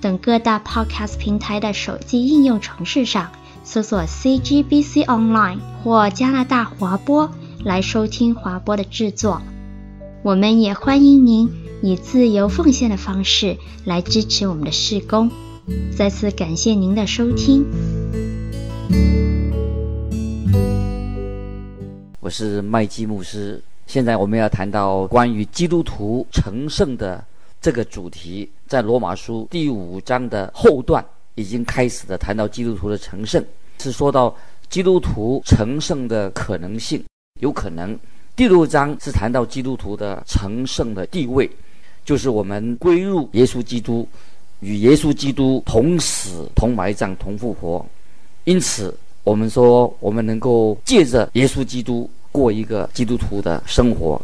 等各大 Podcast 平台的手机应用程式上搜索 CGBC Online 或加拿大华播来收听华播的制作。我们也欢迎您以自由奉献的方式来支持我们的事工。再次感谢您的收听。我是麦基牧师。现在我们要谈到关于基督徒成圣的这个主题，在罗马书第五章的后段已经开始了谈到基督徒的成圣，是说到基督徒成圣的可能性，有可能。第六章是谈到基督徒的成圣的地位，就是我们归入耶稣基督，与耶稣基督同死、同埋葬、同复活。因此，我们说我们能够借着耶稣基督。过一个基督徒的生活，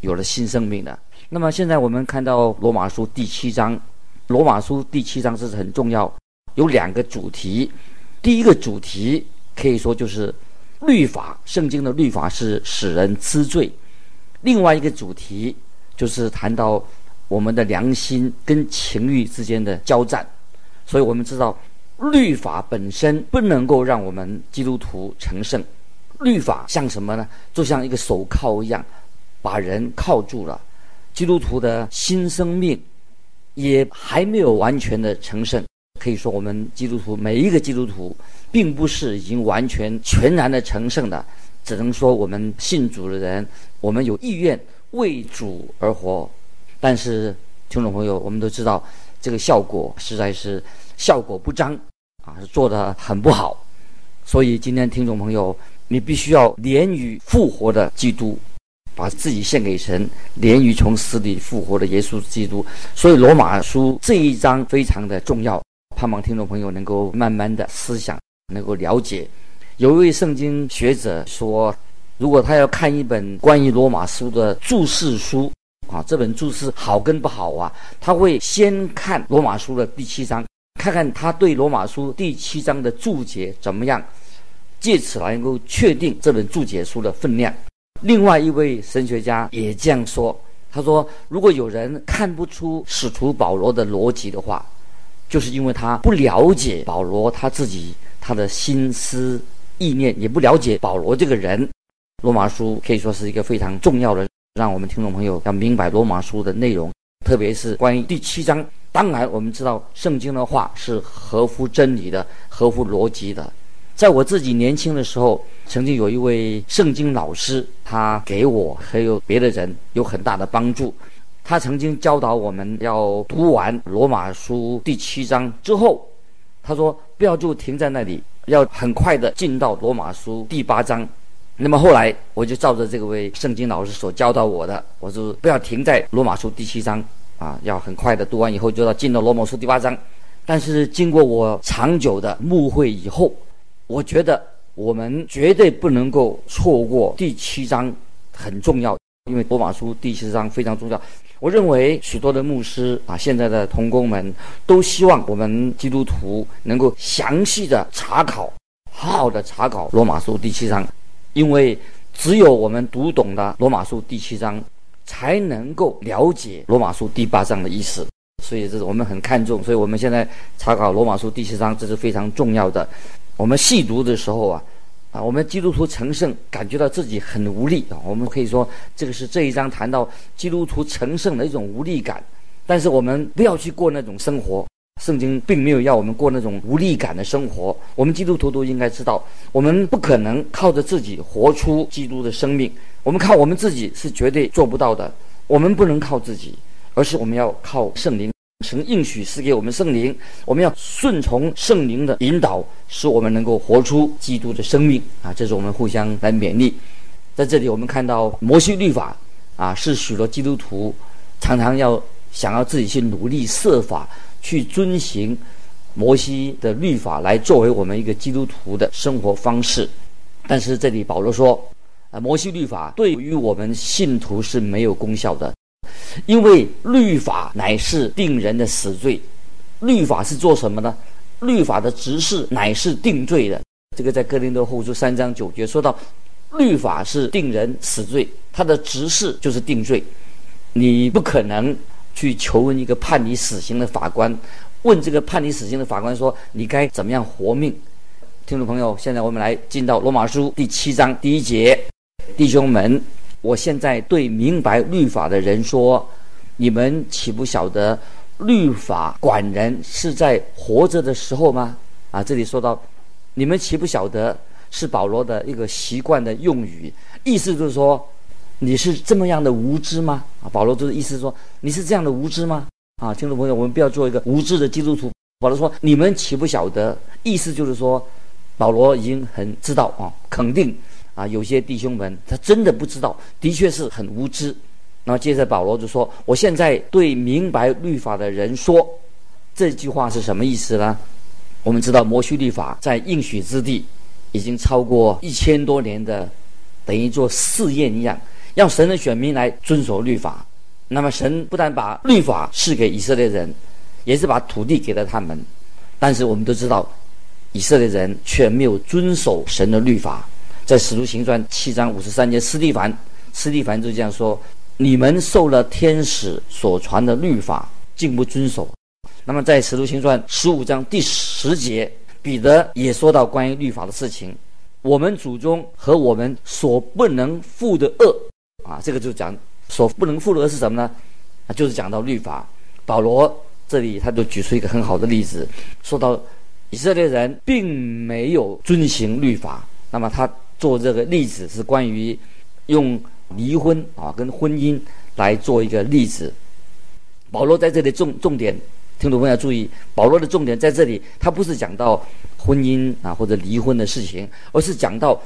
有了新生命的。那么现在我们看到罗马书第七章，罗马书第七章这是很重要，有两个主题。第一个主题可以说就是律法，圣经的律法是使人知罪。另外一个主题就是谈到我们的良心跟情欲之间的交战。所以我们知道，律法本身不能够让我们基督徒成圣。律法像什么呢？就像一个手铐一样，把人铐住了。基督徒的新生命也还没有完全的成圣。可以说，我们基督徒每一个基督徒，并不是已经完全全然的成圣的。只能说，我们信主的人，我们有意愿为主而活。但是，听众朋友，我们都知道，这个效果实在是效果不彰啊，做得很不好。所以，今天听众朋友。你必须要连于复活的基督，把自己献给神，连于从死里复活的耶稣基督。所以罗马书这一章非常的重要，盼望听众朋友能够慢慢的思想，能够了解。有一位圣经学者说，如果他要看一本关于罗马书的注释书啊，这本注释好跟不好啊，他会先看罗马书的第七章，看看他对罗马书第七章的注解怎么样。借此来能够确定这本注解书的分量。另外一位神学家也这样说，他说：“如果有人看不出使徒保罗的逻辑的话，就是因为他不了解保罗他自己他的心思意念，也不了解保罗这个人。罗马书可以说是一个非常重要的，让我们听众朋友要明白罗马书的内容，特别是关于第七章。当然，我们知道圣经的话是合乎真理的，合乎逻辑的。”在我自己年轻的时候，曾经有一位圣经老师，他给我还有别的人有很大的帮助。他曾经教导我们要读完罗马书第七章之后，他说不要就停在那里，要很快的进到罗马书第八章。那么后来我就照着这位圣经老师所教导我的，我说不要停在罗马书第七章啊，要很快的读完以后就要进到罗马书第八章。但是经过我长久的牧会以后，我觉得我们绝对不能够错过第七章，很重要，因为罗马书第七章非常重要。我认为许多的牧师啊，现在的同工们都希望我们基督徒能够详细的查考，好好的查考罗马书第七章，因为只有我们读懂了罗马书第七章，才能够了解罗马书第八章的意思。所以这是我们很看重，所以我们现在查考罗马书第七章，这是非常重要的。我们细读的时候啊，啊，我们基督徒成圣，感觉到自己很无力啊。我们可以说，这个是这一章谈到基督徒成圣的一种无力感。但是我们不要去过那种生活，圣经并没有要我们过那种无力感的生活。我们基督徒都应该知道，我们不可能靠着自己活出基督的生命。我们靠我们自己是绝对做不到的。我们不能靠自己，而是我们要靠圣灵。神应许赐给我们圣灵，我们要顺从圣灵的引导，使我们能够活出基督的生命啊！这是我们互相来勉励。在这里，我们看到摩西律法啊，是许多基督徒常常要想要自己去努力设法去遵行摩西的律法来作为我们一个基督徒的生活方式。但是这里保罗说，啊，摩西律法对于我们信徒是没有功效的，因为律法乃是定人的死罪。律法是做什么呢？律法的执事乃是定罪的。这个在哥林多后书三章九节说到，律法是定人死罪，他的执事就是定罪。你不可能去求问一个判你死刑的法官，问这个判你死刑的法官说，你该怎么样活命？听众朋友，现在我们来进到罗马书第七章第一节，弟兄们，我现在对明白律法的人说，你们岂不晓得？律法管人是在活着的时候吗？啊，这里说到，你们岂不晓得是保罗的一个习惯的用语，意思就是说，你是这么样的无知吗？啊，保罗就是意思说，你是这样的无知吗？啊，听众朋友，我们不要做一个无知的基督徒。保罗说，你们岂不晓得？意思就是说，保罗已经很知道啊，肯定啊，有些弟兄们他真的不知道，的确是很无知。那么接着保罗就说：“我现在对明白律法的人说，这句话是什么意思呢？我们知道摩西律法在应许之地已经超过一千多年的，等于做试验一样，让神的选民来遵守律法。那么神不但把律法赐给以色列人，也是把土地给了他们。但是我们都知道，以色列人却没有遵守神的律法。在使徒行传七章五十三节，斯蒂凡斯蒂凡就这样说。”你们受了天使所传的律法，竟不遵守。那么，在《使徒行传》十五章第十节，彼得也说到关于律法的事情。我们祖宗和我们所不能负的恶啊，这个就讲所不能负的恶是什么呢？啊，就是讲到律法。保罗这里他就举出一个很好的例子，说到以色列人并没有遵行律法。那么他做这个例子是关于用。离婚啊，跟婚姻来做一个例子。保罗在这里重重点，听众朋友要注意，保罗的重点在这里，他不是讲到婚姻啊或者离婚的事情，而是讲到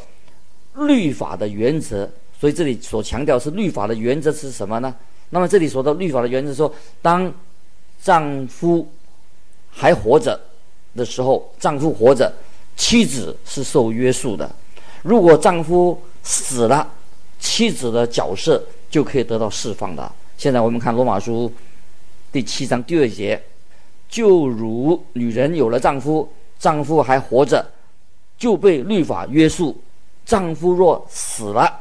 律法的原则。所以这里所强调是律法的原则是什么呢？那么这里说到律法的原则说，当丈夫还活着的时候，丈夫活着，妻子是受约束的；如果丈夫死了，妻子的角色就可以得到释放的。现在我们看罗马书第七章第二节，就如女人有了丈夫，丈夫还活着，就被律法约束；丈夫若死了，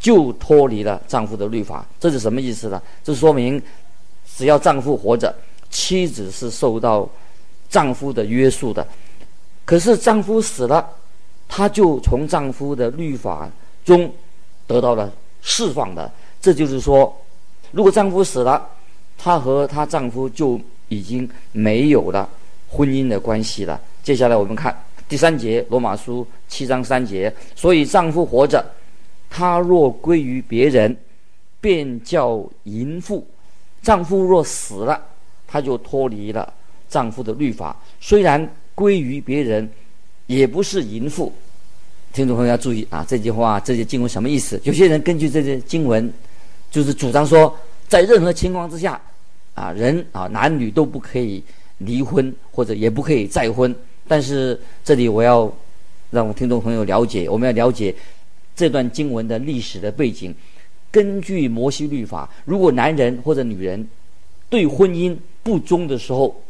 就脱离了丈夫的律法。这是什么意思呢？这说明，只要丈夫活着，妻子是受到丈夫的约束的。可是丈夫死了，她就从丈夫的律法中。得到了释放的，这就是说，如果丈夫死了，她和她丈夫就已经没有了婚姻的关系了。接下来我们看第三节，罗马书七章三节，所以丈夫活着，他若归于别人，便叫淫妇；丈夫若死了，他就脱离了丈夫的律法，虽然归于别人，也不是淫妇。听众朋友要注意啊！这句话，这些经文什么意思？有些人根据这些经文，就是主张说，在任何情况之下，啊，人啊，男女都不可以离婚，或者也不可以再婚。但是这里我要让我听众朋友了解，我们要了解这段经文的历史的背景。根据摩西律法，如果男人或者女人对婚姻不忠的时候，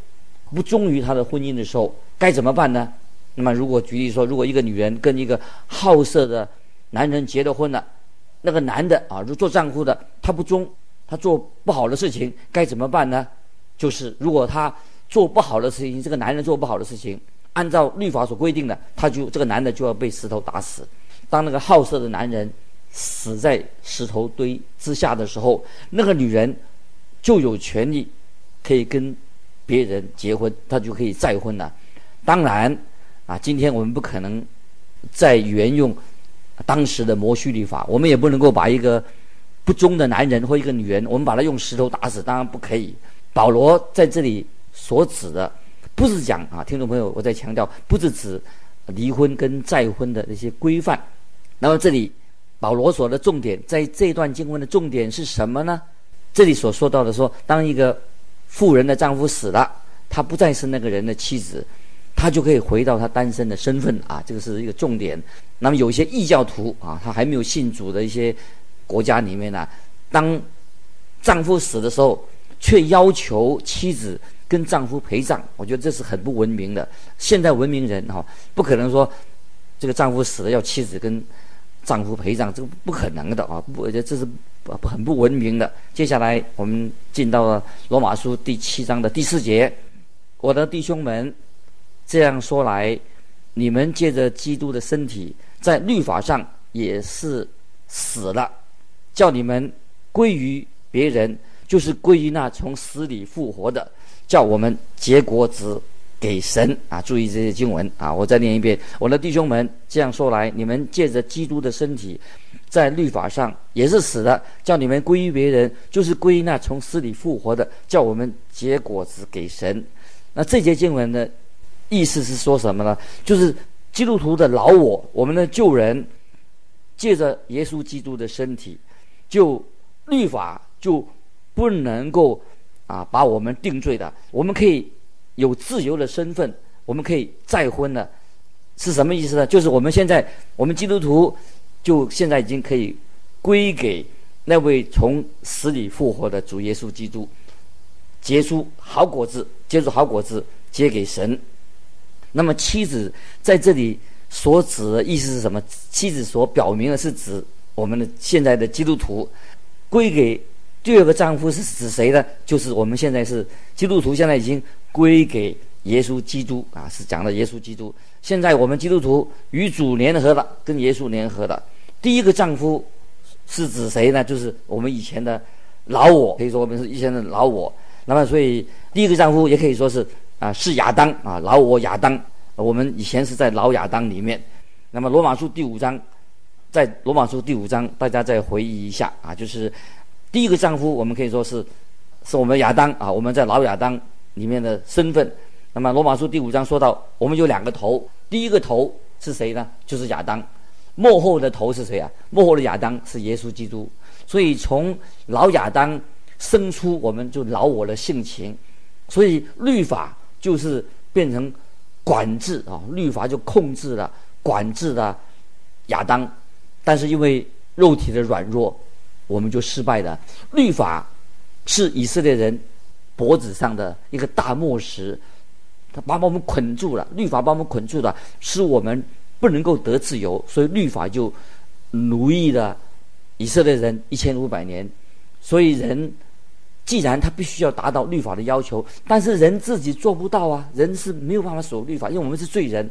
不忠于他的婚姻的时候，该怎么办呢？那么，如果举例说，如果一个女人跟一个好色的男人结了婚了，那个男的啊，如做丈夫的，他不忠，他做不好的事情，该怎么办呢？就是如果他做不好的事情，这个男人做不好的事情，按照律法所规定的，他就这个男的就要被石头打死。当那个好色的男人死在石头堆之下的时候，那个女人就有权利可以跟别人结婚，她就可以再婚了。当然。啊，今天我们不可能再沿用当时的摩西律法，我们也不能够把一个不忠的男人或一个女人，我们把他用石头打死，当然不可以。保罗在这里所指的，不是讲啊，听众朋友，我在强调，不是指离婚跟再婚的那些规范。那么这里保罗所的重点，在这段经文的重点是什么呢？这里所说到的说，当一个妇人的丈夫死了，他不再是那个人的妻子，他就可以回到他单身的身份啊，这个是一个重点。那么有一些异教徒啊，他还没有信主的一些国家里面呢，当丈夫死的时候，却要求妻子跟丈夫陪葬，我觉得这是很不文明的。现代文明人哈，不可能说这个丈夫死了要妻子跟丈夫陪葬，这个不可能的啊！不，我觉得这是很不文明的。接下来我们进到了罗马书第七章的第四节，我的弟兄们，这样说来，你们借着基督的身体，在律法上也是死了，叫你们归于别人。就是归于那从死里复活的，叫我们结果子给神啊！注意这些经文啊！我再念一遍：我的弟兄们，这样说来，你们借着基督的身体，在律法上也是死的，叫你们归于别人，就是归于那从死里复活的，叫我们结果子给神。那这节经文呢意思是说什么呢？就是基督徒的老我，我们的旧人，借着耶稣基督的身体，就律法就。不能够啊把我们定罪的，我们可以有自由的身份，我们可以再婚了，是什么意思呢？就是我们现在我们基督徒就现在已经可以归给那位从死里复活的主耶稣基督，结出好果子，结出好果子，结给神。那么妻子在这里所指的意思是什么？妻子所表明的是指我们的现在的基督徒归给。第二个丈夫是指谁呢？就是我们现在是基督徒，现在已经归给耶稣基督啊，是讲的耶稣基督。现在我们基督徒与主联合了，跟耶稣联合了。第一个丈夫是指谁呢？就是我们以前的老我，可以说我们是以前的老我。那么，所以第一个丈夫也可以说是啊，是亚当啊，老我亚当。我们以前是在老亚当里面。那么，罗马书第五章，在罗马书第五章，大家再回忆一下啊，就是。第一个丈夫，我们可以说是，是我们亚当啊，我们在老亚当里面的身份。那么罗马书第五章说到，我们有两个头，第一个头是谁呢？就是亚当。幕后的头是谁啊？幕后的亚当是耶稣基督。所以从老亚当生出，我们就老我的性情。所以律法就是变成管制啊，律法就控制了、管制了亚当。但是因为肉体的软弱。我们就失败了。律法是以色列人脖子上的一个大磨石，他把我们捆住了。律法把我们捆住了，使我们不能够得自由。所以律法就奴役了以色列人一千五百年。所以人既然他必须要达到律法的要求，但是人自己做不到啊，人是没有办法守律法，因为我们是罪人。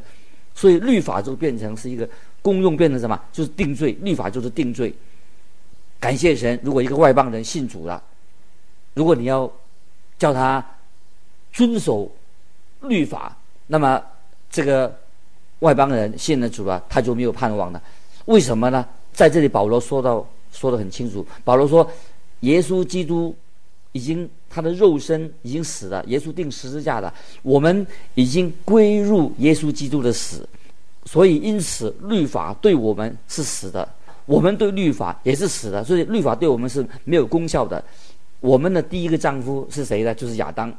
所以律法就变成是一个功用，变成什么？就是定罪。律法就是定罪。感谢神，如果一个外邦人信主了，如果你要叫他遵守律法，那么这个外邦人信了主了，他就没有盼望了。为什么呢？在这里保罗说到说得很清楚，保罗说，耶稣基督已经他的肉身已经死了，耶稣钉十字架了，我们已经归入耶稣基督的死，所以因此律法对我们是死的。我们对律法也是死的，所以律法对我们是没有功效的。我们的第一个丈夫是谁呢？就是亚当。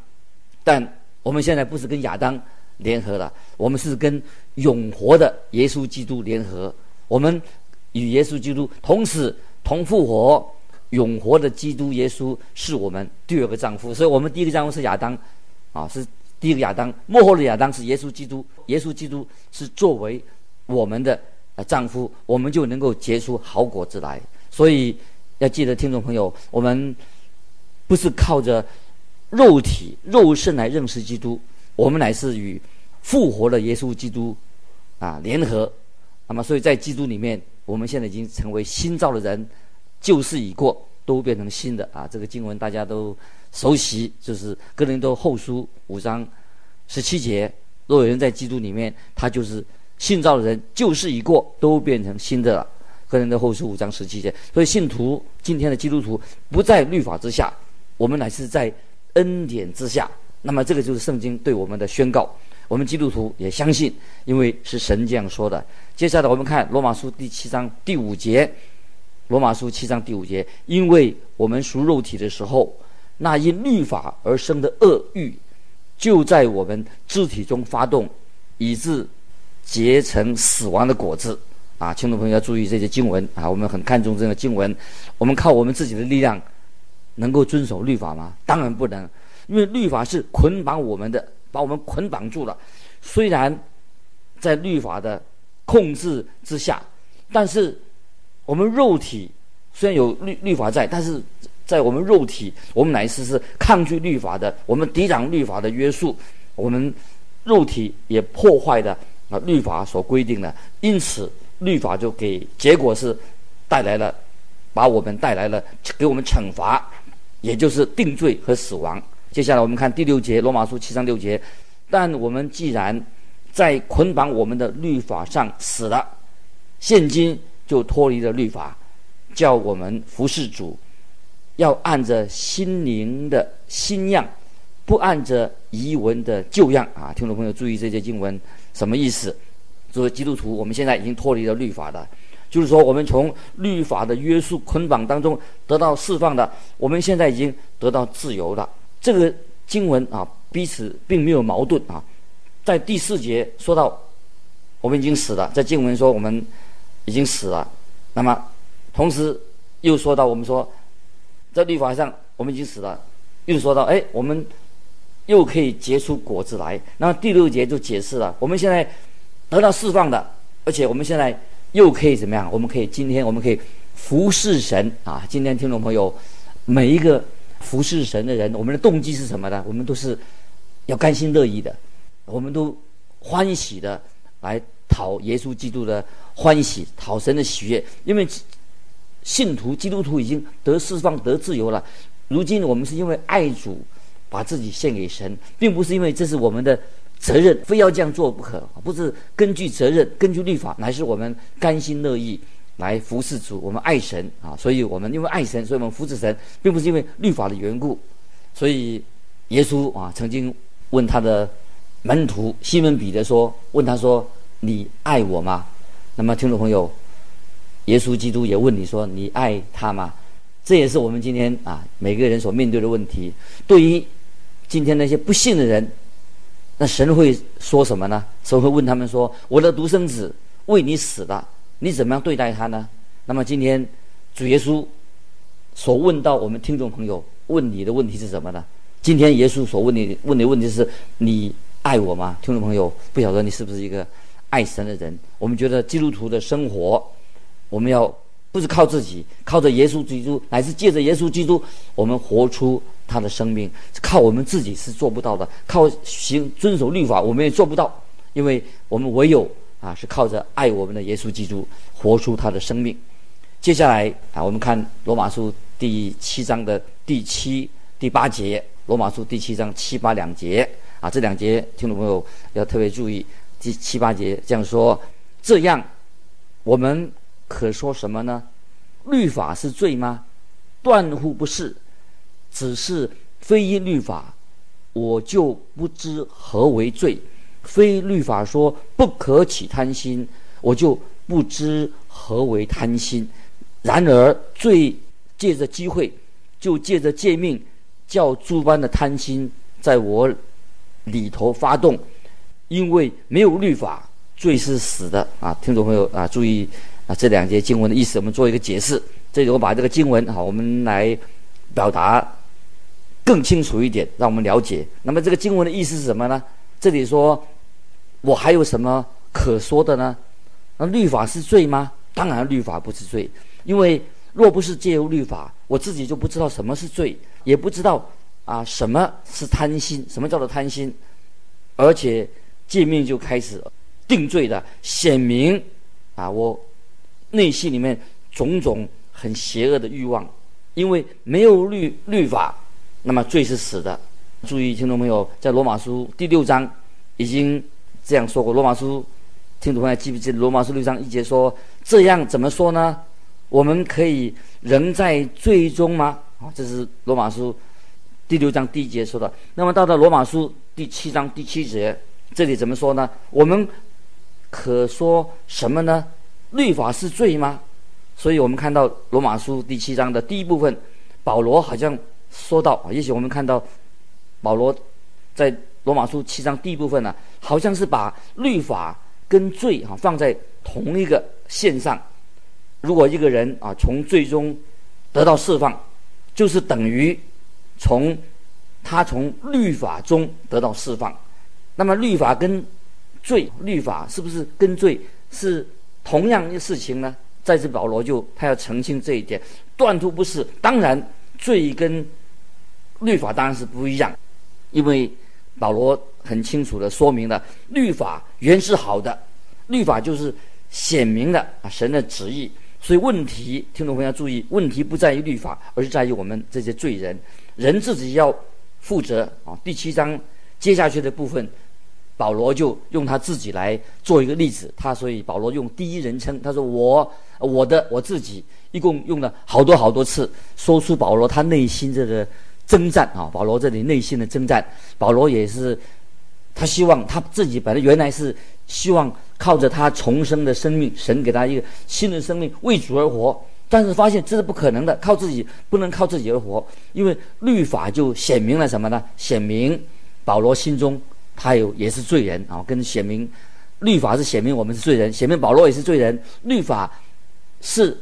但我们现在不是跟亚当联合了，我们是跟永活的耶稣基督联合。我们与耶稣基督同死同复活，永活的基督耶稣是我们第二个丈夫。所以，我们第一个丈夫是亚当，啊，是第一个亚当。末后的亚当是耶稣基督，耶稣基督是作为我们的。丈夫，我们就能够结出好果子来。所以要记得，听众朋友，我们不是靠着肉体、肉身来认识基督，我们乃是与复活的耶稣基督啊联合。那么，所以在基督里面，我们现在已经成为新造的人，旧事已过，都变成新的啊。这个经文大家都熟悉，就是哥林多后书五章十七节：若有人在基督里面，他就是。信造的人旧事已过，都变成新的了。哥林多后书五章十七节。所以信徒今天的基督徒不在律法之下，我们乃是在恩典之下。那么这个就是圣经对我们的宣告。我们基督徒也相信，因为是神这样说的。接下来我们看罗马书第七章第五节。罗马书七章第五节，因为我们属肉体的时候，那因律法而生的恶欲，就在我们肢体中发动，以致结成死亡的果子。啊，听众朋友要注意这些经文啊，我们很看重这个经文。我们靠我们自己的力量能够遵守律法吗？当然不能，因为律法是捆绑我们的，把我们捆绑住了。虽然在律法的控制之下，但是我们肉体虽然有律律法在，但是在我们肉体，我们乃是是抗拒律法的，我们抵挡律法的约束，我们肉体也破坏的啊律法所规定的，因此。律法就给结果是带来了，把我们带来了给我们惩罚，也就是定罪和死亡。接下来我们看第六节，罗马书七章六节。但我们既然在捆绑我们的律法上死了，现今就脱离了律法，叫我们服侍主，要按着心灵的新样，不按着遗文的旧样啊！听众朋友注意这些经文什么意思？作为基督徒，我们现在已经脱离了律法的，就是说，我们从律法的约束捆绑当中得到释放的，我们现在已经得到自由了。这个经文啊，彼此并没有矛盾啊。在第四节说到，我们已经死了，在经文说我们已经死了，那么同时又说到我们说，在律法上我们已经死了，又说到哎，我们又可以结出果子来。那么第六节就解释了，我们现在。得到释放的，而且我们现在又可以怎么样？我们可以今天我们可以服侍神啊！今天听众朋友，每一个服侍神的人，我们的动机是什么呢？我们都是要甘心乐意的，我们都欢喜的来讨耶稣基督的欢喜，讨神的喜悦。因为信徒基督徒已经得释放得自由了。如今我们是因为爱主，把自己献给神，并不是因为这是我们的。责任非要这样做不可，不是根据责任，根据律法，乃是我们甘心乐意来服侍主。我们爱神啊，所以我们因为爱神，所以我们服侍神，并不是因为律法的缘故。所以耶稣啊，曾经问他的门徒西门彼得说：“问他说，你爱我吗？”那么听众朋友，耶稣基督也问你说：“你爱他吗？”这也是我们今天啊每个人所面对的问题。对于今天那些不信的人。那神会说什么呢？神会问他们说：“我的独生子为你死了，你怎么样对待他呢？”那么今天主耶稣所问到我们听众朋友问你的问题是什么呢？今天耶稣所问你问的问题是：你爱我吗？听众朋友，不晓得你是不是一个爱神的人？我们觉得基督徒的生活，我们要不是靠自己，靠着耶稣基督，乃是借着耶稣基督，我们活出。他的生命靠我们自己是做不到的，靠行遵守律法我们也做不到，因为我们唯有啊是靠着爱我们的耶稣基督活出他的生命。接下来啊，我们看罗马书第七章的第七、第八节。罗马书第七章七八两节啊，这两节听众朋友要特别注意。第七八节这样说：这样我们可说什么呢？律法是罪吗？断乎不是。只是非因律法，我就不知何为罪；非律法说不可起贪心，我就不知何为贪心。然而罪借着机会，就借着诫命，叫诸般的贪心在我里头发动。因为没有律法，罪是死的啊！听众朋友啊，注意啊，这两节经文的意思，我们做一个解释。这里我把这个经文好，我们来表达。更清楚一点，让我们了解。那么这个经文的意思是什么呢？这里说，我还有什么可说的呢？那律法是罪吗？当然，律法不是罪，因为若不是借由律法，我自己就不知道什么是罪，也不知道啊什么是贪心，什么叫做贪心，而且见面就开始定罪的，显明啊我内心里面种种很邪恶的欲望，因为没有律律法。那么罪是死的，注意听众朋友，在罗马书第六章已经这样说过。罗马书听众朋友记不记得？罗马书六章一节说：“这样怎么说呢？我们可以仍在罪中吗？”啊，这是罗马书第六章第一节说的。那么到了罗马书第七章第七节，这里怎么说呢？我们可说什么呢？律法是罪吗？所以我们看到罗马书第七章的第一部分，保罗好像。说到，也许我们看到保罗在罗马书七章第一部分呢，好像是把律法跟罪哈放在同一个线上。如果一个人啊从罪中得到释放，就是等于从他从律法中得到释放。那么律法跟罪，律法是不是跟罪是同样的事情呢？在此保罗就他要澄清这一点，断乎不是。当然，罪跟律法当然是不一样，因为保罗很清楚地说明了，律法原是好的，律法就是显明了啊神的旨意。所以问题，听众朋友要注意，问题不在于律法，而是在于我们这些罪人，人自己要负责啊。第七章接下去的部分。保罗就用他自己来做一个例子，他所以保罗用第一人称，他说我我的我自己，一共用了好多好多次，说出保罗他内心这个征战啊，保罗这里内心的征战，保罗也是他希望他自己本来原来是希望靠着他重生的生命，神给他一个新的生命为主而活，但是发现这是不可能的，靠自己不能靠自己而活，因为律法就显明了什么呢？显明保罗心中。他有也是罪人啊，跟显明律法是显明我们是罪人，显明保罗也是罪人。律法是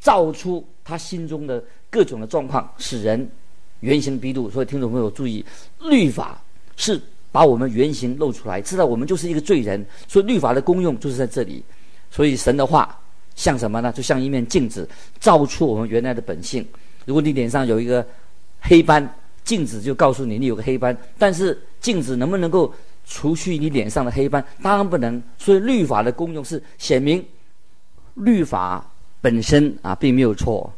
造出他心中的各种的状况，使人原形毕露。所以听众朋友注意，律法是把我们原形露出来，知道我们就是一个罪人。所以律法的功用就是在这里。所以神的话像什么呢？就像一面镜子，照出我们原来的本性。如果你脸上有一个黑斑，镜子就告诉你你有个黑斑，但是。镜子能不能够除去你脸上的黑斑？当然不能。所以律法的功用是显明律法本身啊并没有错，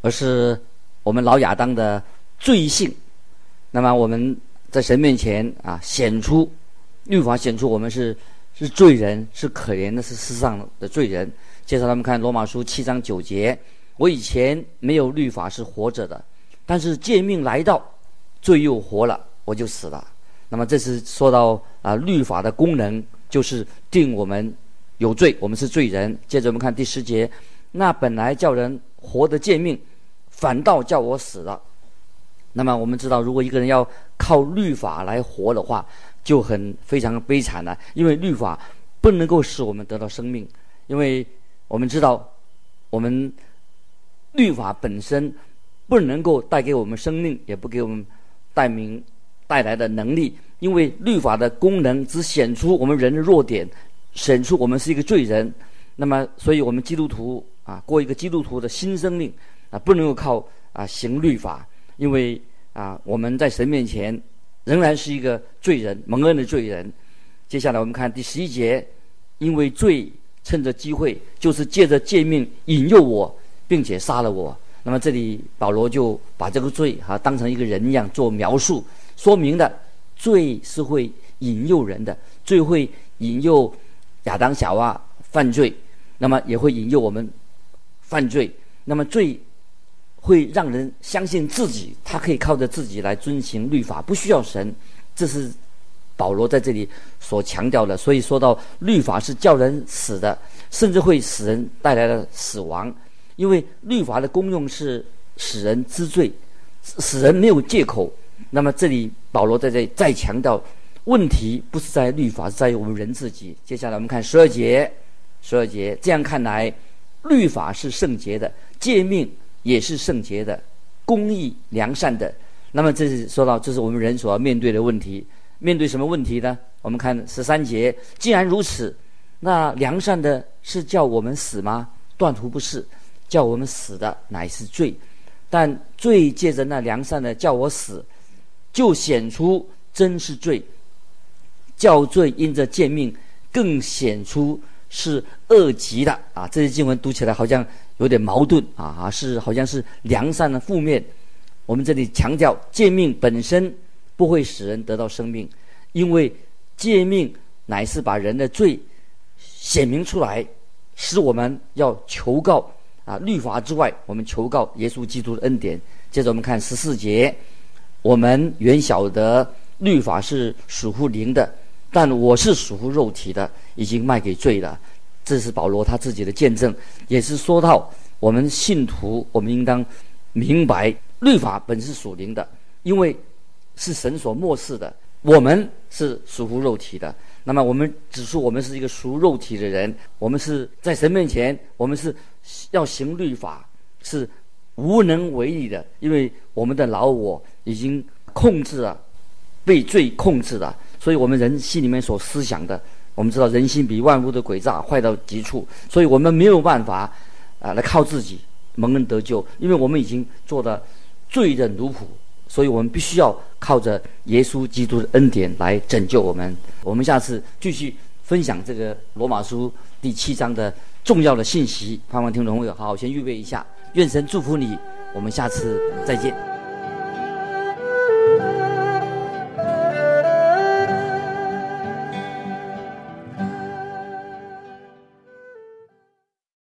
而是我们老亚当的罪性。那么我们在神面前啊显出律法显出我们是是罪人，是可怜的，是世上的罪人。接着他们看罗马书七章九节：我以前没有律法是活着的，但是诫命来到，罪又活了，我就死了。那么这是说到啊，律法的功能就是定我们有罪，我们是罪人。接着我们看第十节，那本来叫人活得见命，反倒叫我死了。那么我们知道，如果一个人要靠律法来活的话，就很非常悲惨了，因为律法不能够使我们得到生命，因为我们知道，我们律法本身不能够带给我们生命，也不给我们带名。带来的能力，因为律法的功能只显出我们人的弱点，显出我们是一个罪人。那么，所以我们基督徒啊，过一个基督徒的新生命啊，不能够靠啊行律法，因为啊我们在神面前仍然是一个罪人，蒙恩的罪人。接下来我们看第十一节，因为罪趁着机会，就是借着诫命引诱我，并且杀了我。那么这里保罗就把这个罪哈、啊、当成一个人一样做描述。说明的罪是会引诱人的，罪会引诱亚当夏娃犯罪，那么也会引诱我们犯罪。那么罪会让人相信自己，他可以靠着自己来遵行律法，不需要神。这是保罗在这里所强调的。所以说到律法是叫人死的，甚至会使人带来了死亡，因为律法的功用是使人知罪，使人没有借口。那么这里保罗在这里再强调，问题不是在律法，是在于我们人自己。接下来我们看十二节，十二节这样看来，律法是圣洁的，诫命也是圣洁的，公义良善的。那么这是说到，这是我们人所要面对的问题。面对什么问题呢？我们看十三节，既然如此，那良善的是叫我们死吗？断乎不是，叫我们死的乃是罪。但罪借着那良善的叫我死。就显出真是罪，叫罪因着诫命更显出是恶极的啊！这些经文读起来好像有点矛盾啊，是好像是良善的负面。我们这里强调诫命本身不会使人得到生命，因为诫命乃是把人的罪显明出来，使我们要求告啊律法之外，我们求告耶稣基督的恩典。接着我们看十四节。我们原晓得律法是属乎灵的，但我是属乎肉体的，已经卖给罪了。这是保罗他自己的见证，也是说到我们信徒，我们应当明白律法本是属灵的，因为是神所默示的，我们是属乎肉体的。那么我们指出我们是一个属肉体的人，我们是在神面前，我们是要行律法，是无能为力的，因为我们的老我已经控制了，被罪控制了，所以我们人心里面所思想的，我们知道人心比万物的诡诈坏到极处，所以我们没有办法啊来靠自己蒙恩得救，因为我们已经做了罪的奴仆。所以我们必须要靠着耶稣基督的恩典来拯救我们。我们下次继续分享这个罗马书第七章的重要的信息。盼望听众朋友好好先预备一下。愿神祝福你。我们下次再见。